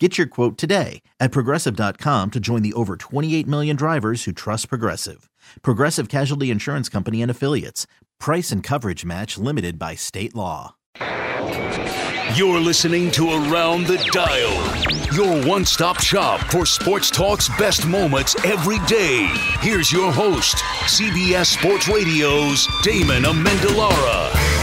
Get your quote today at progressive.com to join the over 28 million drivers who trust Progressive. Progressive Casualty Insurance Company and Affiliates. Price and coverage match limited by state law. You're listening to Around the Dial, your one stop shop for Sports Talk's best moments every day. Here's your host, CBS Sports Radio's Damon Amendolara.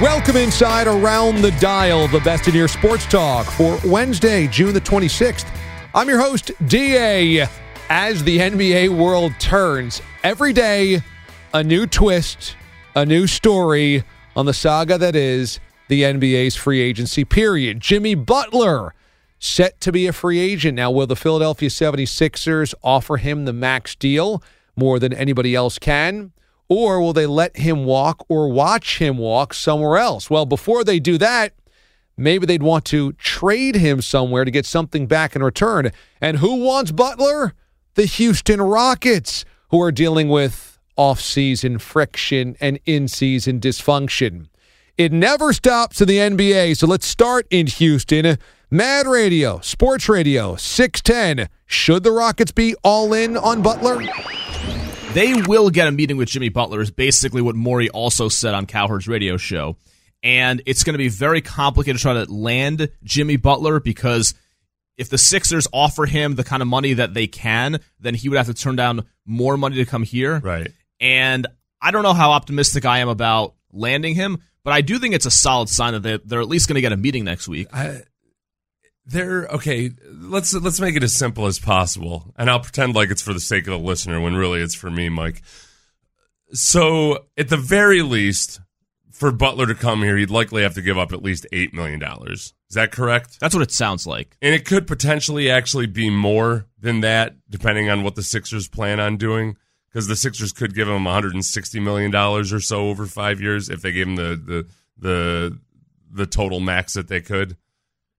Welcome inside Around the Dial, the best in your sports talk for Wednesday, June the 26th. I'm your host, DA. As the NBA world turns, every day, a new twist, a new story on the saga that is the NBA's free agency period. Jimmy Butler set to be a free agent. Now, will the Philadelphia 76ers offer him the max deal more than anybody else can? Or will they let him walk or watch him walk somewhere else? Well, before they do that, maybe they'd want to trade him somewhere to get something back in return. And who wants Butler? The Houston Rockets, who are dealing with off-season friction and in-season dysfunction. It never stops in the NBA, so let's start in Houston. Mad Radio, Sports Radio, 610. Should the Rockets be all in on Butler? They will get a meeting with Jimmy Butler, is basically what Morey also said on Cowherd's radio show. And it's going to be very complicated to try to land Jimmy Butler because if the Sixers offer him the kind of money that they can, then he would have to turn down more money to come here. Right. And I don't know how optimistic I am about landing him, but I do think it's a solid sign that they're, they're at least going to get a meeting next week. I, they're okay. Let's let's make it as simple as possible, and I'll pretend like it's for the sake of the listener when really it's for me, Mike. So, at the very least, for Butler to come here, he'd likely have to give up at least eight million dollars. Is that correct? That's what it sounds like. And it could potentially actually be more than that, depending on what the Sixers plan on doing. Because the Sixers could give him 160 million dollars or so over five years if they gave him the the the the total max that they could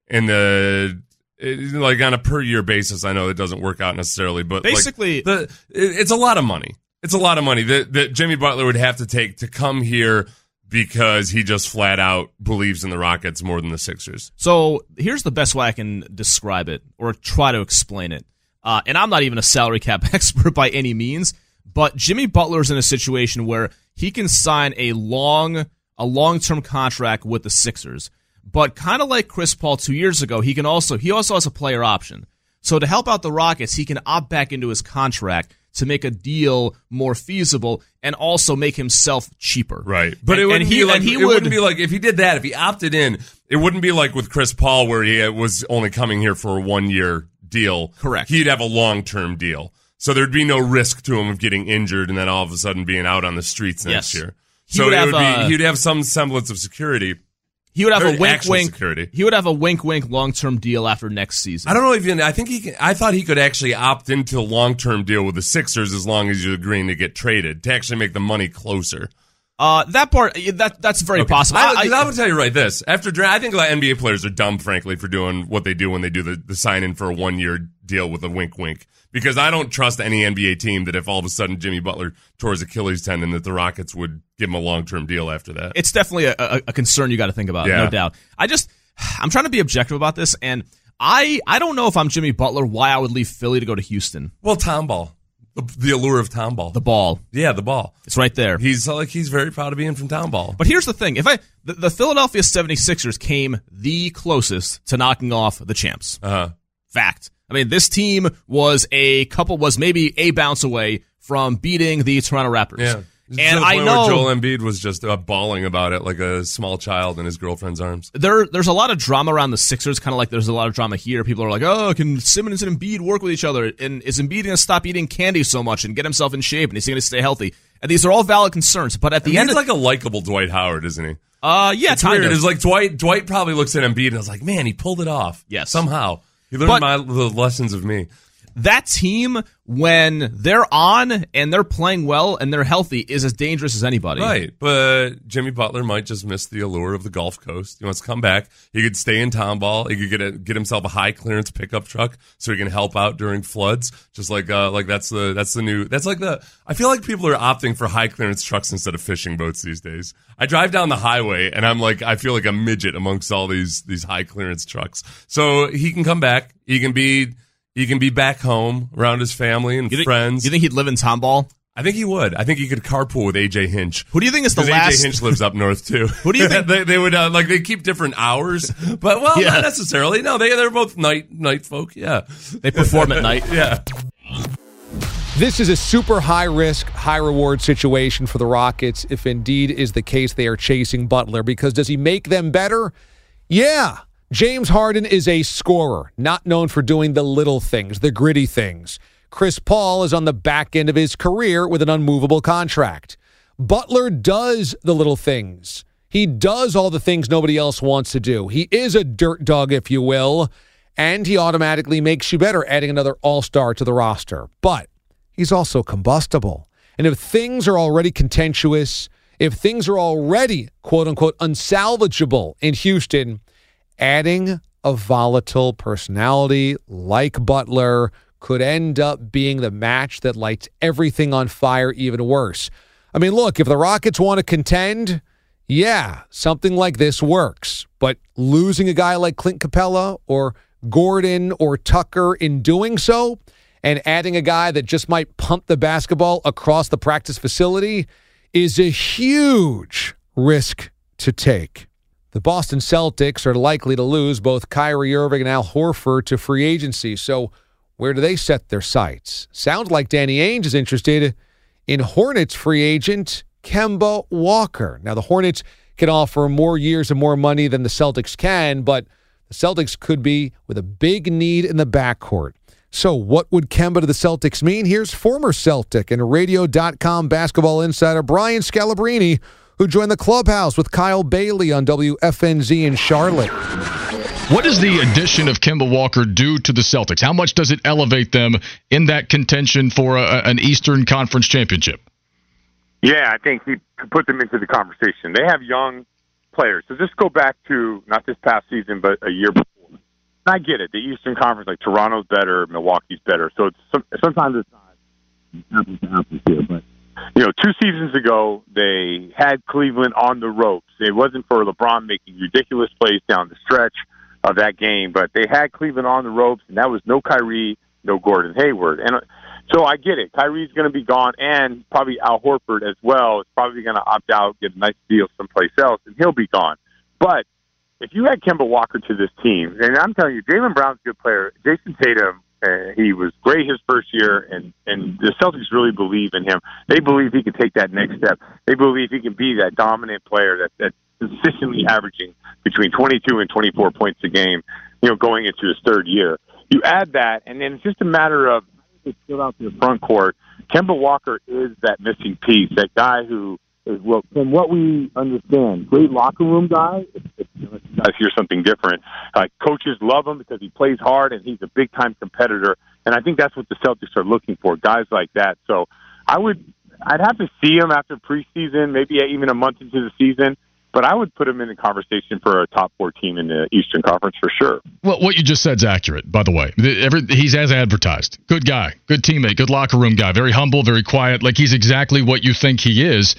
and the it, like on a per year basis. I know it doesn't work out necessarily, but Basically- like, the it, it's a lot of money. It's a lot of money that that Jimmy Butler would have to take to come here because he just flat out believes in the Rockets more than the Sixers. So here's the best way I can describe it or try to explain it. Uh, and I'm not even a salary cap expert by any means, but Jimmy Butler's in a situation where he can sign a long, a long-term contract with the Sixers. But kind of like Chris Paul two years ago, he can also he also has a player option. So to help out the Rockets, he can opt back into his contract to make a deal more feasible and also make himself cheaper. Right. But And- it wouldn't and he, be like and he it would wouldn't be like if he did that, if he opted in, it wouldn't be like with Chris Paul where he was only coming here for a one year deal. Correct. He'd have a long term deal. So there'd be no risk to him of getting injured and then all of a sudden being out on the streets next Yes. year. He So would it have, would be uh, he'd have some semblance of security. He would have Or a wink, wink. security. He would have a wink wink long term deal after next season. I don't know if you, I think he can, I thought he could actually opt into a long term deal with the Sixers as long as you're agreeing to get traded to actually make the money closer. Uh, that part that that's very possible. I, I- I, I- will tell you right this after draft, I think of NBA players are dumb, frankly, for doing what they do when they do the, the sign in for a one year deal with a wink wink. Because I don't trust any NBA team that if all of a sudden Jimmy Butler tore his Achilles tendon, that the Rockets would give him a long term deal after that. it's definitely a, a, a concern you got to think about, Yeah. no doubt. I just, I'm trying to be objective about this, and I, I don't know if I'm Jimmy Butler, why I would leave Philly to go to Houston. well, Tomball, the, allure of Tomball, The ball, yeah, the ball. it's right there. He's like he's very proud of being from Tomball. But here's the thing: if I, the, the Philadelphia 76ers came the closest to knocking off the champs. Uh-huh. Fact. I mean, this team was a couple, was maybe a bounce away from beating the Toronto Raptors. Yeah. And I know Joel Embiid was just uh, bawling about it like a small child in his girlfriend's arms. there there's a lot of drama around the Sixers, kind of like there's a lot of drama here. People are like, "Oh, can Simmons and Embiid work with each other? And is Embiid going to stop eating candy so much and get himself in shape? And is he going to stay healthy?" And these are all valid concerns. But at the He's end, of, like a likable Dwight Howard, isn't he? uh, yeah, It's kind weird. of. It's like Dwight. Dwight probably looks at Embiid and is like, "Man, he pulled it off." Yes. somehow he learned But- my the lessons of me. That team when they're on and they're playing well and they're healthy is as dangerous as anybody. Right, but Jimmy Butler might just miss the allure of the Gulf Coast. He wants to come back. He could stay in Tomball. He could get a, get himself a high clearance pickup truck so he can help out during floods. Just like uh, like that's the that's the new that's like the. I feel like people are opting for high clearance trucks instead of fishing boats these days. I drive down the highway and I'm like I feel like a midget amongst all these these high clearance trucks. So he can come back. He can be he can be back home around his family and You think, friends. You think he'd live in Tomball? I think he would. I think he could carpool with AJ Hinch. Who do you think is the Because last? AJ Hinch lives up north too. Who do you think- they, they would uh, like? They keep different hours, but well, Yeah. not necessarily. No, they they're both night night folk. Yeah, They perform at night. yeah. This is a super high risk, high reward situation for the Rockets if indeed is the case they are chasing Butler. Because does he make them better? Yeah. James Harden is a scorer, not known for doing the little things, the gritty things. Chris Paul is on the back end of his career with an unmovable contract. Butler does the little things. He does all the things nobody else wants to do. He is a dirt dog, if you will, and he automatically makes you better, adding another all star to the roster. But he's also combustible. And if things are already contentious, if things are already quote unquote unsalvageable in Houston, adding a volatile personality like Butler could end up being the match that lights everything on fire even worse. I mean, look, if the Rockets want to contend, yeah, something like this works. But losing a guy like Clint Capela or Gordon or Tucker in doing so, and adding a guy that just might pump the basketball across the practice facility is a huge risk to take. The Boston Celtics are likely to lose both Kyrie Irving and Al Horford to free agency. So, where do they set their sights? Sounds like Danny Ainge is interested in Hornets free agent Kemba Walker. Now, the Hornets can offer more years and more money than the Celtics can, but the Celtics could be with a big need in the backcourt. So, what would Kemba to the Celtics mean? Here's former Celtic and Radio.com basketball insider Brian Scalabrine, who joined the clubhouse with Kyle Bailey on WFNZ in Charlotte. What does the addition of Kemba Walker do to the Celtics? How much does it elevate them in that contention for a, an Eastern Conference championship? Yeah, I think he could put them into the conversation. They have young players. So just go back to not this past season, but a year before. And I get it. The Eastern Conference, like Toronto's better, Milwaukee's better. So it's sometimes it's not apples to apples here. But you know, two seasons ago they had Cleveland on the ropes. It wasn't for LeBron making ridiculous plays down the stretch of that game, but they had Cleveland on the ropes, and that was no Kyrie, no Gordon Hayward, and. Uh, so I get it. Kyrie's going to be gone, and probably Al Horford as well is probably going to opt out, get a nice deal someplace else, and he'll be gone. But if you had Kemba Walker to this team, and I'm telling you, Jaylen Brown's a good player. Jayson Tatum, uh, he was great his first year, and and the Celtics really believe in him. They believe he can take that next step. They believe he can be that dominant player that that's consistently averaging between 22 and 24 points a game. You know, going into his third year, you add that, and then it's just a matter of fill out their front court. Kemba Walker is that missing piece, that guy who is well, from what we understand, great locker room guy. If, if you guys hear something different, like coaches love him because he plays hard and he's a big time competitor. And I think that's what the Celtics are looking for, guys like that. So I would, I'd have to see him after preseason, maybe even a month into the season. But I would put him in the conversation for a top four team in the Eastern Conference for sure. Well, what you just said is accurate, by the way. Every, he's as advertised. Good guy, good teammate, good locker room guy, very humble, very quiet. Like he's exactly what you think he is.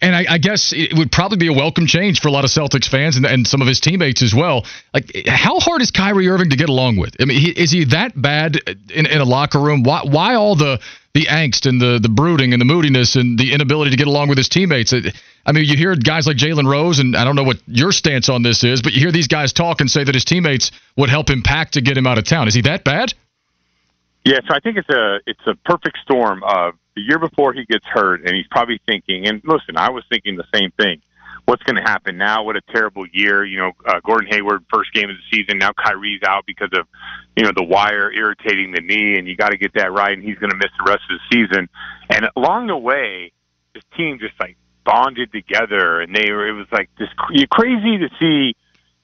And I, I guess it would probably be a welcome change for a lot of Celtics fans and, and some of his teammates as well. Like, how hard is Kyrie Irving to get along with? I mean, he, is he that bad in, in a locker room? Why, why all the the angst and the the brooding and the moodiness and the inability to get along with his teammates? I mean, you hear guys like Jalen Rose, and I don't know what your stance on this is, but you hear these guys talk and say that his teammates would help him pack to get him out of town. Is he that bad? Yeah, so I think it's a it's a perfect storm of the year before he gets hurt, and he's probably thinking. And listen, I was thinking the same thing. What's going to happen now? What a terrible year! You know, uh, Gordon Hayward first game of the season. Now Kyrie's out because of you know the wire irritating the knee, and you got to get that right. And he's going to miss the rest of the season. And along the way, this team just like bonded together, and they were. It was like this cr- crazy to see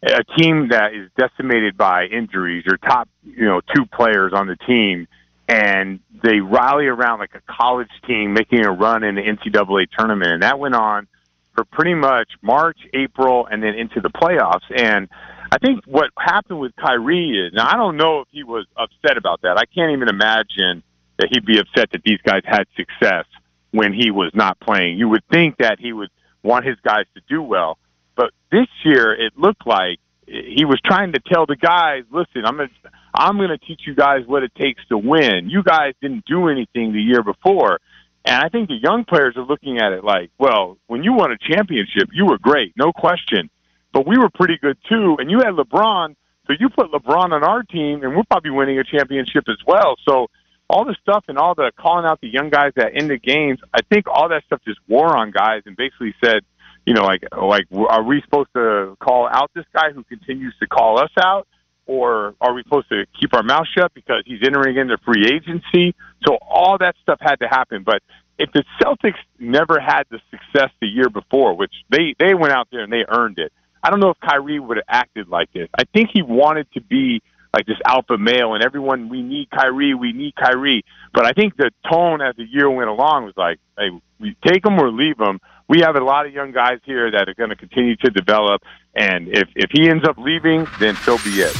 a team that is decimated by injuries, your top, you know, two players on the team, and they rally around like a college team making a run in the NCAA tournament, and that went on for pretty much March, April, and then into the playoffs. And I think what happened with Kyrie is, now I don't know if he was upset about that. I can't even imagine that he'd be upset that these guys had success when he was not playing. You would think that he would want his guys to do well. But this year, it looked like he was trying to tell the guys, listen, I'm going to, I'm going to teach you guys what it takes to win. You guys didn't do anything the year before. And I think the young players are looking at it like, well, when you won a championship, you were great, no question. But we were pretty good too. And you had LeBron, so you put LeBron on our team, and we're probably winning a championship as well. So all the stuff and all the calling out the young guys that end the games, I think all that stuff just wore on guys and basically said, you know, like like are we supposed to call out this guy who continues to call us out? Or are we supposed to keep our mouth shut because he's entering into free agency? So all that stuff had to happen. But if the Celtics never had the success the year before, which they they went out there and they earned it, I don't know if Kyrie would have acted like this. I think he wanted to be like this alpha male and everyone we need Kyrie, we need Kyrie. But I think the tone as the year went along was like, hey, we take him or leave him. We have a lot of young guys here that are going to continue to develop, and if if he ends up leaving, then so be it.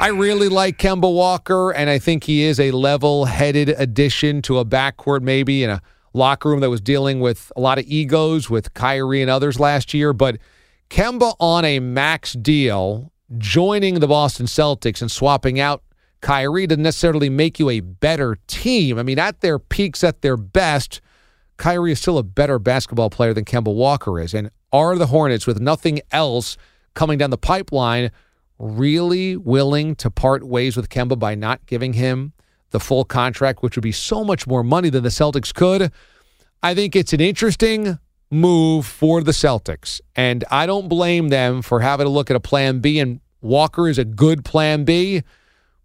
I really like Kemba Walker, and I think he is a level headed addition to a backcourt, maybe in a locker room that was dealing with a lot of egos with Kyrie and others last year. But Kemba on a max deal, joining the Boston Celtics and swapping out Kyrie doesn't necessarily make you a better team. I mean, at their peaks, at their best, Kyrie is still a better basketball player than Kemba Walker is. And are the Hornets, with nothing else coming down the pipeline, really willing to part ways with Kemba by not giving him the full contract, which would be so much more money than the Celtics could. I think it's an interesting move for the Celtics. And I don't blame them for having to look at a plan B, and Walker is a good plan B.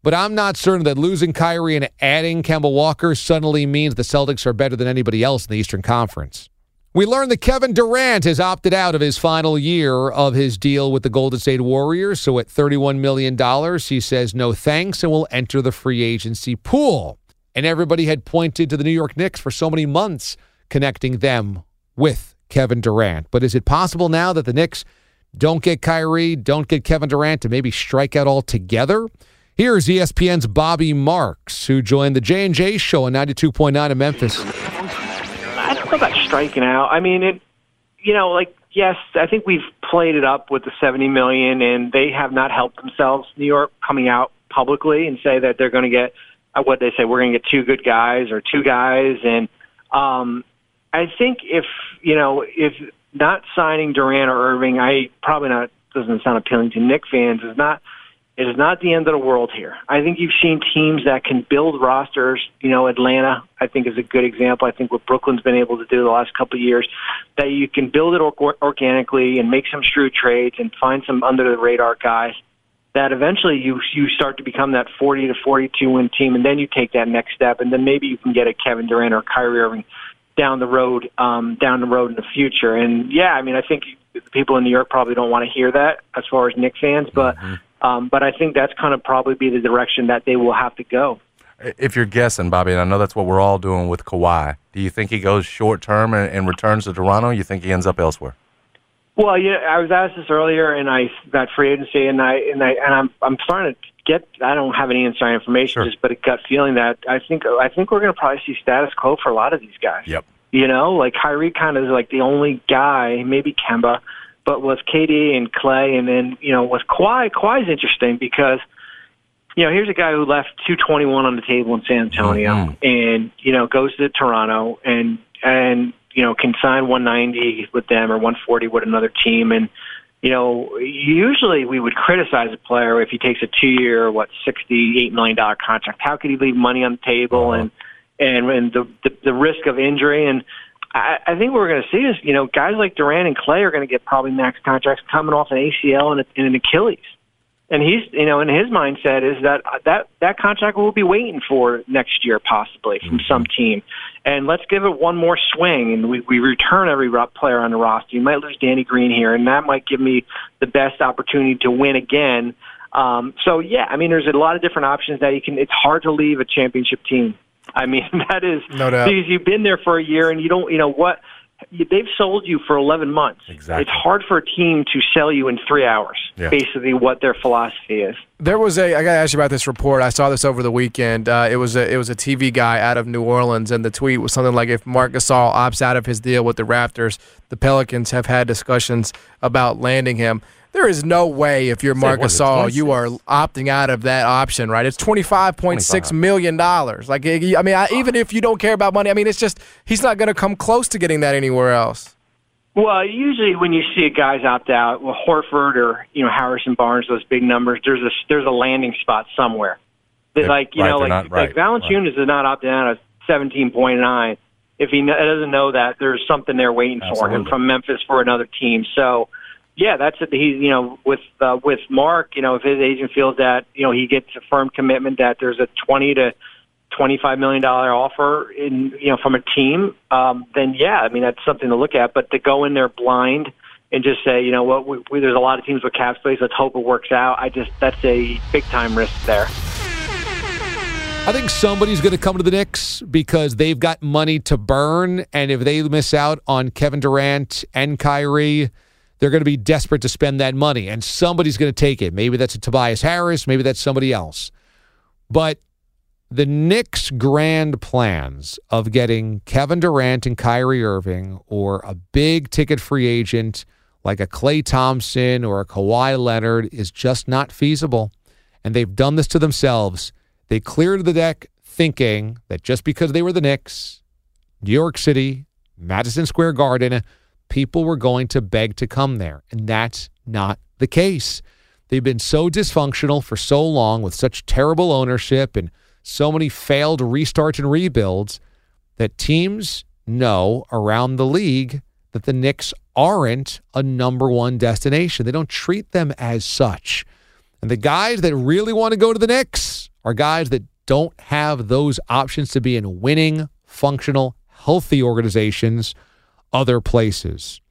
But I'm not certain that losing Kyrie and adding Kemba Walker suddenly means the Celtics are better than anybody else in the Eastern Conference. We learned that Kevin Durant has opted out of his final year of his deal with the Golden State Warriors. So at $31 million, he says no thanks and will enter the free agency pool. And everybody had pointed to the New York Knicks for so many months, connecting them with Kevin Durant. But is it possible now that the Knicks don't get Kyrie, don't get Kevin Durant to maybe strike out altogether? Here's ESPN's Bobby Marks, who joined the J&J show on 92.9 in Memphis I don't know about striking out. I mean, it. You know, like yes, I think we've played it up with the seventy million, and they have not helped themselves. New York coming out publicly and say that they're going to get uh, what they say we're going to get two good guys or two guys, and um, I think if you know if not signing Durant or Irving, I probably not doesn't sound appealing to Knick fans is not it is not the end of the world here. I think you've seen teams that can build rosters. You know, Atlanta, I think, is a good example. I think what Brooklyn's been able to do the last couple of years, that you can build it or- organically and make some shrewd trades and find some under the radar guys. That eventually you you start to become that 40 to 42 win team, and then you take that next step, and then maybe you can get a Kevin Durant or Kyrie Irving down the road, um, down the road in the future. And yeah, I mean, I think people in New York probably don't want to hear that as far as Knick fans, but. Mm-hmm um, but I think that's kind of probably be the direction that they will have to go. If you're guessing, Bobby, and I know that's what we're all doing with Kawhi, do you think he goes short term and, and returns to Toronto? you think he ends up elsewhere? Well, yeah, I was asked this earlier, and I got free agency, and I and I and I'm I'm starting to get. I don't have any inside information, sure. just but a gut feeling that I think I think we're going to probably see status quo for a lot of these guys. Yep. You know, like Kyrie kind of is like the only guy, maybe Kemba, but with KD and Klay, and then you know with Kawhi, Kawhi's interesting because you know here's a guy who left 221 on the table in San Antonio, mm-hmm. and you know goes to Toronto and and you know can sign 190 with them or 140 with another team, and you know usually we would criticize a player if he takes a two-year what 68 million dollar contract. How could he leave money on the table uh-huh. and and and the, the the risk of injury and I, I think what we're going to see is, you know, guys like Durant and Klay are going to get probably max contracts coming off an ACL and, a, and an Achilles. And he's, you know, and his mindset is that that that contract will be waiting for next year, possibly from some team. And let's give it one more swing, and we, we return every player on the roster. You might lose Danny Green here, and that might give me the best opportunity to win again. Um, so yeah, I mean, there's a lot of different options that you can. It's hard to leave a championship team. I mean, that is No doubt. because you've been there for a year and you don't, you know what. They've sold you for 11 months. Exactly. It's hard for a team to sell you in three hours. Yeah. Basically, what their philosophy is. There was a. I got to ask you about this report. I saw this over the weekend. Uh, it was a. It was a TV guy out of New Orleans, and the tweet was something like, "If Marc Gasol opts out of his deal with the Raptors, the Pelicans have had discussions about landing him." There is no way if you're Marc what is Gasol, you are opting out of that option, right? It's twenty five point six million dollars. Like, I mean, I, even if you don't care about money, I mean, it's just he's not going to come close to getting that anywhere else. Well, usually when you see a guys opt out, well, Horford or you know Harrison Barnes, those big numbers, there's a there's a landing spot somewhere. That, Yeah, like you right, know, like not right, like Valanciunas is not opting out of seventeen point nine. If he doesn't know that, there's something there waiting for him from Memphis for another team. So, yeah, that's it. He's you know with uh, with Marc, you know, if his agent feels that you know he gets a firm commitment that there's a twenty to twenty-five million dollar offer in you know from a team, um, then yeah, I mean that's something to look at. But to go in there blind and just say, you know what, we, we, there's a lot of teams with cap space. Let's hope it works out. I just that's a big time risk there. I think somebody's going to come to the Knicks because they've got money to burn, and if they miss out on Kevin Durant and Kyrie, they're going to be desperate to spend that money, and somebody's going to take it. Maybe that's a Tobias Harris, maybe that's somebody else. But the Knicks' grand plans of getting Kevin Durant and Kyrie Irving, or a big ticket free agent like a Klay Thompson or a Kawhi Leonard, is just not feasible. And they've done this to themselves. They cleared the deck thinking that just because they were the Knicks, New York City, Madison Square Garden, people were going to beg to come there. And that's not the case. They've been so dysfunctional for so long with such terrible ownership and so many failed restarts and rebuilds that teams know around the league that the Knicks aren't a number one destination. They don't treat them as such. And the guys that really want to go to the Knicks are guys that don't have those options to be in winning, functional, healthy organizations other places.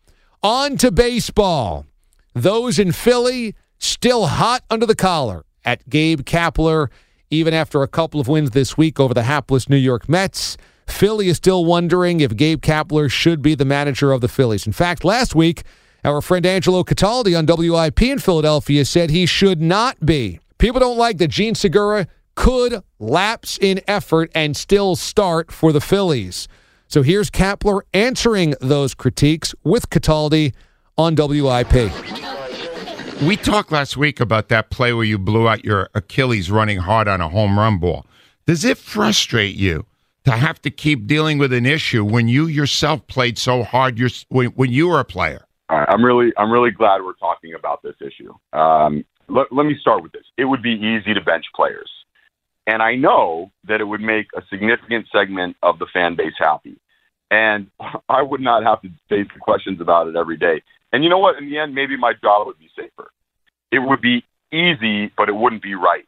On to baseball. Those in Philly still hot under the collar at Gabe Kapler, even after a couple of wins this week over the hapless New York Mets. Philly is still wondering if Gabe Kapler should be the manager of the Phillies. In fact, last week, our friend Angelo Cataldi on WIP in Philadelphia said he should not be. People don't like that Jean Segura could lapse in effort and still start for the Phillies. So here's Kapler answering those critiques with Cataldi on WIP. We talked last week about that play where you blew out your Achilles running hard on a home run ball. Does it frustrate you to have to keep dealing with an issue when you yourself played so hard when, when you were a player? All right, I'm really, I'm really glad we're talking about this issue. Um, let, let me start with this. It would be easy to bench players, and I know that it would make a significant segment of the fan base happy. And I would not have to face the questions about it every day. And you know what? In the end, maybe my job would be safer. It would be easy, but it wouldn't be right.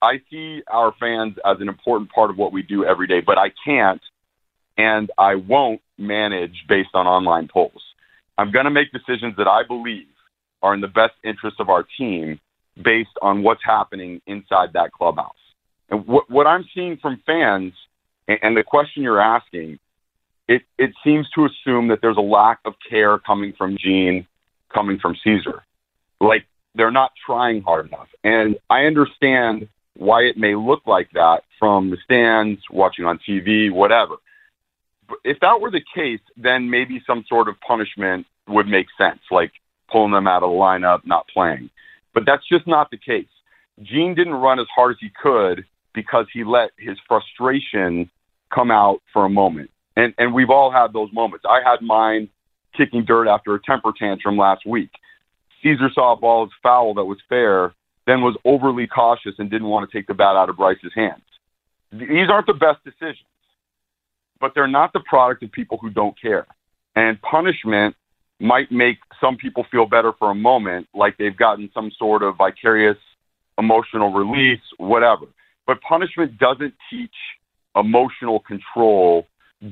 I see our fans as an important part of what we do every day, but I can't and I won't manage based on online polls. I'm going to make decisions that I believe are in the best interest of our team based on what's happening inside that clubhouse. And what, what I'm seeing from fans and, and the question you're asking, it, it seems to assume that there's a lack of care coming from Jean, coming from Cesar. Like they're not trying hard enough. And I understand why it may look like that from the stands, watching on TV, whatever. But if that were the case, then maybe some sort of punishment would make sense, like pulling them out of the lineup, not playing. But that's just not the case. Jean didn't run as hard as he could because he let his frustration come out for a moment. And and we've all had those moments. I had mine kicking dirt after a temper tantrum last week. Cesar saw a ball as foul that was fair, then was overly cautious and didn't want to take the bat out of Bryce's hands. These aren't the best decisions, but they're not the product of people who don't care. And punishment might make some people feel better for a moment, like they've gotten some sort of vicarious emotional release, whatever. But punishment doesn't teach emotional control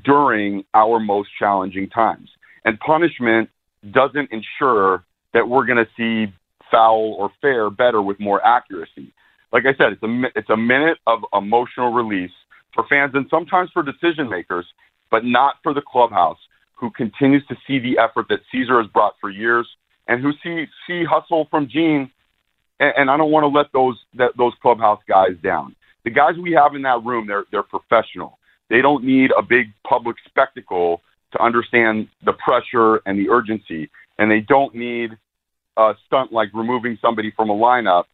during our most challenging times. And punishment doesn't ensure that we're going to see foul or fair better with more accuracy. Like I said, it's a it's a minute of emotional release for fans and sometimes for decision makers, but not for the clubhouse who continues to see the effort that Cesar has brought for years and who see see hustle from Jean. And, and I don't want to let those that those clubhouse guys down. The guys we have in that room, they're they're professional. They don't need a big public spectacle to understand the pressure and the urgency, and they don't need a stunt like removing somebody from a lineup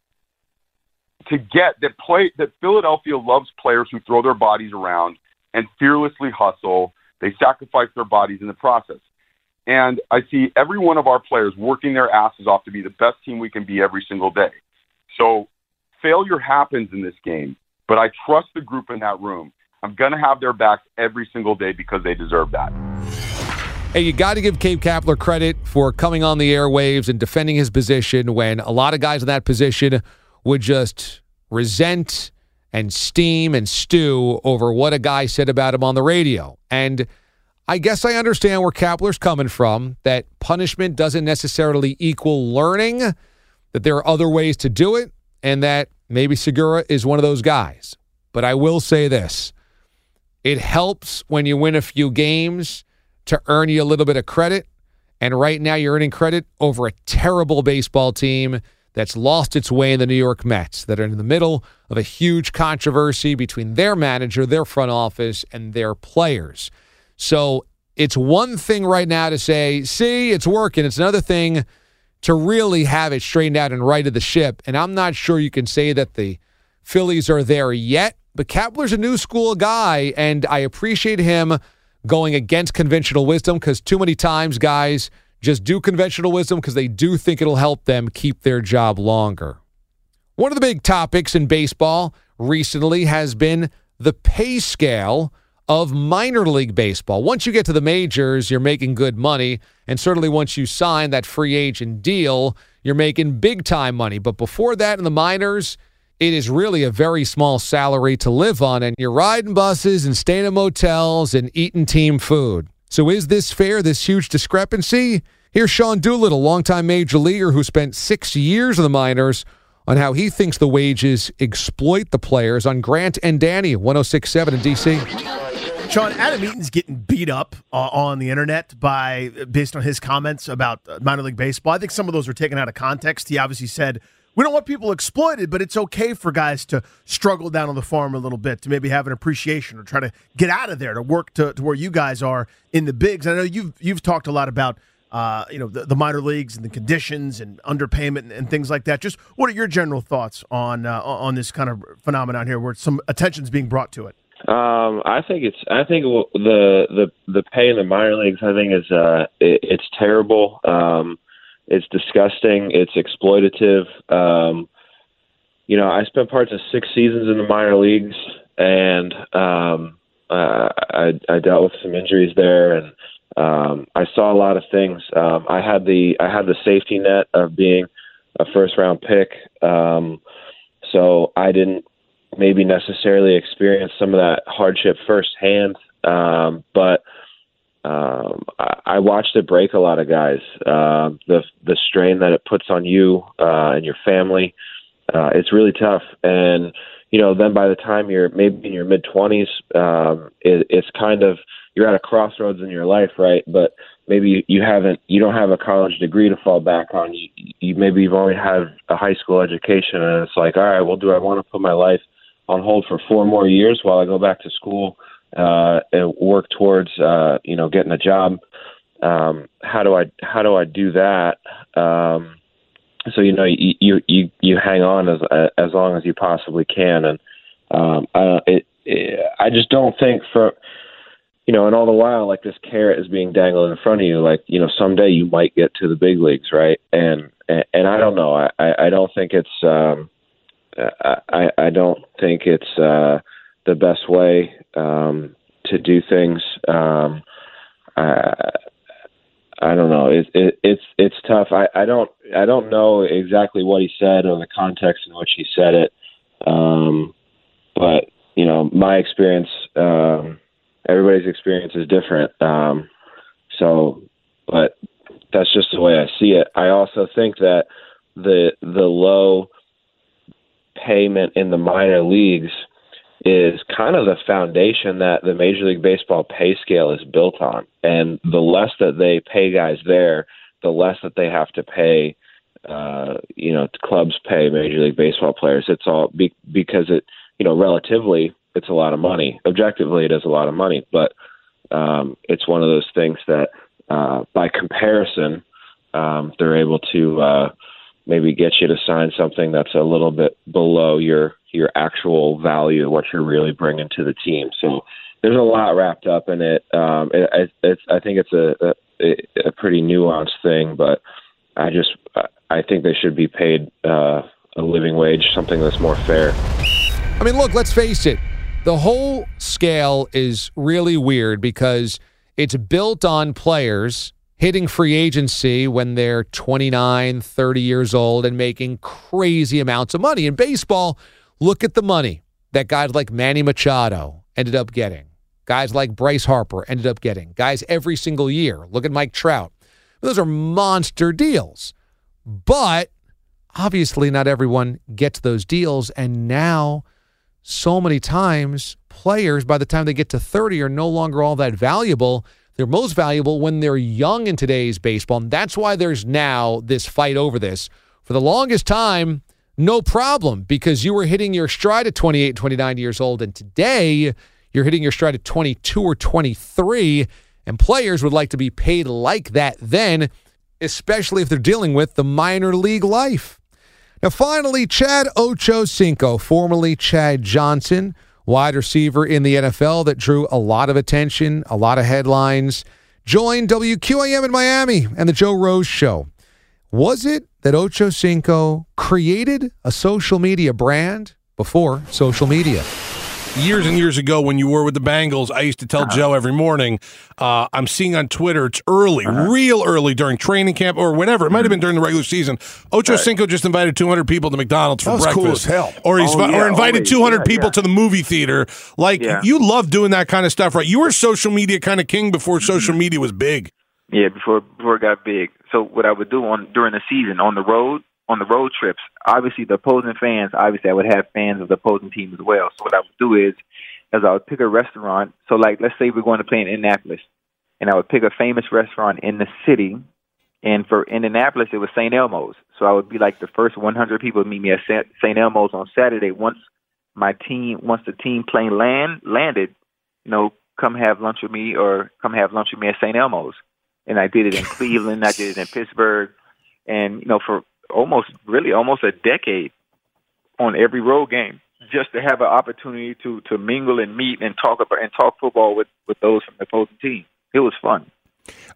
to get that play that Philadelphia loves players who throw their bodies around and fearlessly hustle. They sacrifice their bodies in the process. And I see every one of our players working their asses off to be the best team we can be every single day. So failure happens in this game, but I trust the group in that room. I'm going to have their backs every single day because they deserve that. Hey, you got to give Gabe Kapler credit for coming on the airwaves and defending his position when a lot of guys in that position would just resent and steam and stew over what a guy said about him on the radio. And I guess I understand where Kapler's coming from that punishment doesn't necessarily equal learning, that there are other ways to do it, and that maybe Segura is one of those guys. But I will say this it helps when you win a few games to earn you a little bit of credit. And right now, you're earning credit over a terrible baseball team that's lost its way in the New York Mets, that are in the middle of a huge controversy between their manager, their front office, and their players. So it's one thing right now to say, see, it's working. It's another thing to really have it straightened out and righted the ship. And I'm not sure you can say that the Phillies are there yet, but Kapler's a new school guy, and I appreciate him going against conventional wisdom because too many times guys just do conventional wisdom because they do think it'll help them keep their job longer. One of the big topics in baseball recently has been the pay scale of minor league baseball. Once you get to the majors, you're making good money. And certainly once you sign that free agent deal, you're making big time money. But before that, in the minors, it is really a very small salary to live on. And you're riding buses and staying in motels and eating team food. So is this fair, this huge discrepancy? Here's Sean Doolittle, longtime major leaguer who spent six years in the minors, on how he thinks the wages exploit the players on Grant and Danny, 1067 in D.C. Sean, Adam Eaton's getting beat up uh, on the internet by based on his comments about uh, minor league baseball. I think some of those were taken out of context. He obviously said we don't want people exploited, but it's okay for guys to struggle down on the farm a little bit to maybe have an appreciation or try to get out of there to work to, to where you guys are in the bigs. I know you've you've talked a lot about uh, you know the, the, minor leagues and the conditions and underpayment and, and, things like that. Just what are your general thoughts on uh, on this kind of phenomenon here, where some attention's being brought to it? Um, I think it's. I think the the the pay in the minor leagues. I think is uh, it, it's terrible. Um, it's disgusting. It's exploitative. Um, you know, I spent parts of six seasons in the minor leagues, and um, uh, I, I dealt with some injuries there, and um, I saw a lot of things. Um, I had the I had the safety net of being a first round pick, um, so I didn't maybe necessarily experience some of that hardship firsthand, um, but um, I, I watched it break a lot of guys. Uh, the the strain that it puts on you uh, and your family, uh, it's really tough. And you know, then by the time you're maybe in your mid twenties, um, it, it's kind of you're at a crossroads in your life, right? But maybe you haven't, you don't have a college degree to fall back on. You, you maybe you've only had a high school education, and it's like, all right, well, do I want to put my life on hold for four more years while I go back to school uh, and work towards uh, you know getting a job. Um, how do I how do I do that? Um, so you know you, you you you hang on as as long as you possibly can, and um, I it, it I just don't think for you know, and all the while, like this carrot is being dangled in front of you. Like, you know, someday you might get to the big leagues, right? And and, and I don't know. I I don't think it's um, I, I don't think it's uh, the best way um, to do things. Um, I, I don't know. It, it, it's it's tough. I, I don't I don't know exactly what he said or the context in which he said it. Um, but you know, my experience, um, everybody's experience is different. Um, so, but that's just the way I see it. I also think that the the low payment in the minor leagues is kind of the foundation that the Major League Baseball pay scale is built on. And the less that they pay guys there, the less that they have to pay, uh, you know, clubs pay Major League Baseball players. It's all be- because it, you know, relatively, it's a lot of money. Objectively, it is a lot of money, but um, it's one of those things that, uh, by comparison, um, they're able to uh, maybe get you to sign something that's a little bit below your your actual value, what you're really bringing to the team. So there's a lot wrapped up in it. Um, it it's I think it's a, a a pretty nuanced thing, but I just I think they should be paid uh, a living wage, something that's more fair. I mean, look, let's face it. The whole scale is really weird because it's built on players hitting free agency when they're 29, 30 years old and making crazy amounts of money. In baseball, look at the money that guys like Manny Machado ended up getting. Guys like Bryce Harper ended up getting. Guys every single year. Look at Mike Trout. Those are monster deals. But obviously, not everyone gets those deals. And now, so many times, players, by the time they get to 30, are no longer all that valuable. They're most valuable when they're young in today's baseball. And that's why there's now this fight over this. For the longest time, no problem because you were hitting your stride at 28, 29 years old. And today, you're hitting your stride at 22 or 23. And players would like to be paid like that then, especially if they're dealing with the minor league life. Now, finally, Chad Ocho Ochocinco, formerly Chad Johnson, wide receiver in the NFL that drew a lot of attention, a lot of headlines, joined WQAM in Miami and the Joe Rose Show. Was it that Ochocinco created a social media brand before social media? Years and years ago when you were with the Bengals, I used to tell uh-huh. Joe every morning, uh, I'm seeing on Twitter, it's early, uh-huh. real early during training camp or whatever. It might have been mm-hmm. during the regular season. Ocho right. Cinco just invited 200 people to McDonald's for breakfast. Cool as hell. Or he's oh, yeah, or invited always. 200 yeah, people yeah. to the movie theater. Like you love doing that kind of stuff, right? You were social media kind of king before mm-hmm. social media was big. Yeah, before before it got big. So what I would do on during the season on the road, on the road trips, obviously the opposing fans, obviously I would have fans of the opposing team as well. So what I would do is is I would pick a restaurant. So like let's say we're going to play in Indianapolis, and I would pick a famous restaurant in the city. And for Indianapolis, it was St. Elmo's. So I would be like the first 100 people to meet me at St. Elmo's on Saturday. Once my team, once the team plane land landed, you know, come have lunch with me or come have lunch with me at St. Elmo's. And I did it in Cleveland. I did it in Pittsburgh, and you know, for almost really almost a decade on every road game just to have an opportunity to to mingle and meet and talk about and talk football with with those from the opposing team. It was fun.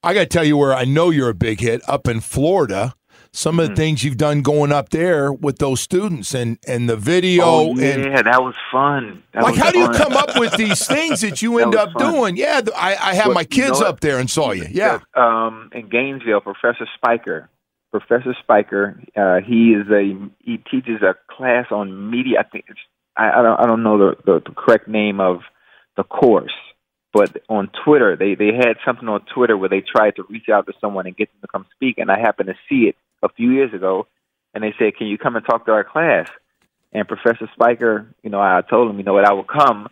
I got to tell you where I know you're a big hit up in Florida. Some of the mm. things you've done going up there with those students and and the video. Oh, yeah, and, that was fun. That like, was how fun. do you come up with these things that you end up fun. doing? Yeah, I, I have my kids you know up there and saw you. Yeah, um, in Gainesville, Professor Spiker Professor Spiker. Uh, he is a he teaches a class on media. I think it's I, I don't I don't know the, the, the correct name of the course, but on Twitter they they had something on Twitter where they tried to reach out to someone and get them to come speak, and I happened to see it a few years ago, and they said, "Can you come and talk to our class?" And Professor Spiker, you know, I told him, you know what, I will come.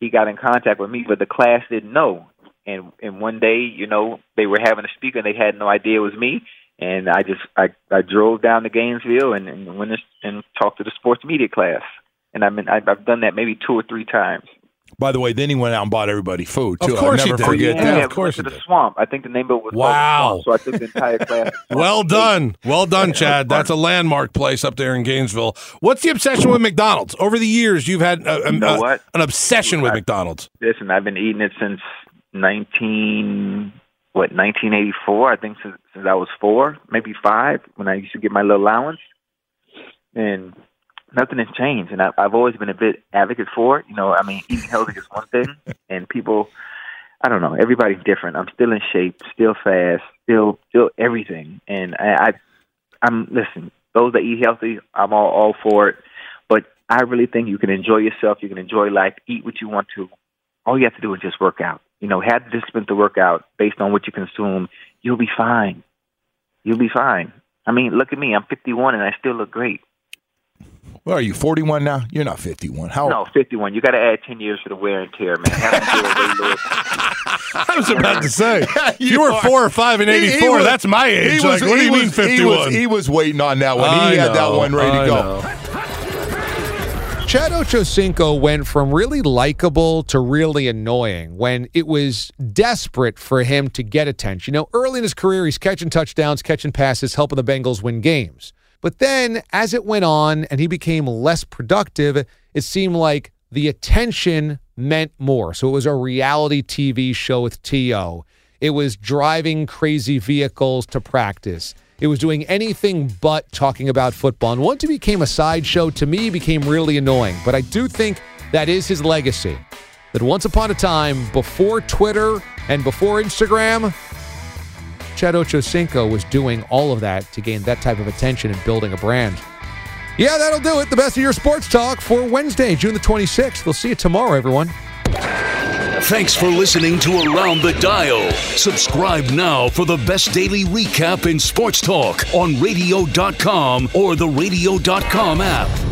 He got in contact with me, but the class didn't know. And and one day, you know, they were having a speaker, and they had no idea it was me and I just I I drove down to Gainesville and, and went and talked to the sports media class, and I've been I've, I've done that maybe two or three times. By the way, then he went out and bought everybody food too. Of course I'll never he did. forget yeah, that. Yeah, of course, to the swamp. I think the name of it was wow. So I took the entire class. well done, well done, Chad. That's a landmark place up there in Gainesville. What's the obsession with McDonald's? Over the years, you've had a, a, you know a, an obsession with McDonald's. Listen, I've been eating it since nineteen what 1984 i think since, since i was four maybe five when i used to get my little allowance. And nothing has changed. And I, i've always been a bit advocate for it. You know i mean eating healthy is one thing and people i don't know everybody's different. I'm still in shape still fast still still everything. And i, I i'm listen those that eat healthy i'm all all for it. But i really think you can enjoy yourself you can enjoy life eat what you want to. All you have to do is just work out you know, have discipline to work out based on what you consume, you'll be fine. You'll be fine. I mean, look at me. I'm 51 and I still look great. What are you, 41 now? You're not 51. How? No, 51. You got to add 10 years for the wear and tear, man. I was about to say, if you were four or five in He- he 84, was- that's my he age. was- like, what do he you mean was- he 51? was- He was waiting on that one. I he had that one ready I to go. know. Chad Ochocinco went from really likable to really annoying when it was desperate for him to get attention. You know, early in his career, he's catching touchdowns, catching passes, helping the Bengals win games. But then as it went on and he became less productive, it seemed like the attention meant more. So it was a reality TV show with T.O., it was driving crazy vehicles to practice. It was doing anything but talking about football. And once it became a sideshow, to me, became really annoying. But I do think that is his legacy. That once upon a time, before Twitter and before Instagram, Chad Ochocinco was doing all of that to gain that type of attention and building a brand. Yeah, that'll do it. The best of your sports talk for Wednesday, June the 26th. We'll see you tomorrow, everyone. Thanks for listening to Around the Dial. Subscribe now for the best daily recap in sports talk on radio.com or the radio.com app.